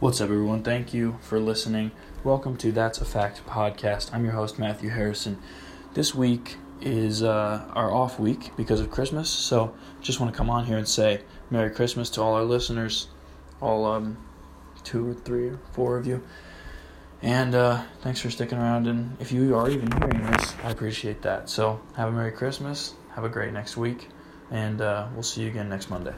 What's up, everyone? Thank you for listening. Welcome to That's a Fact podcast. I'm your host, Matthew Harrison. This week is uh, our off week because of Christmas, so just want to come on here and say Merry Christmas to all our listeners, all um, two or three or four of you. And uh, thanks for sticking around. And if you are even hearing this, I appreciate that. So have a Merry Christmas. Have a great next week. And uh, we'll see you again next Monday.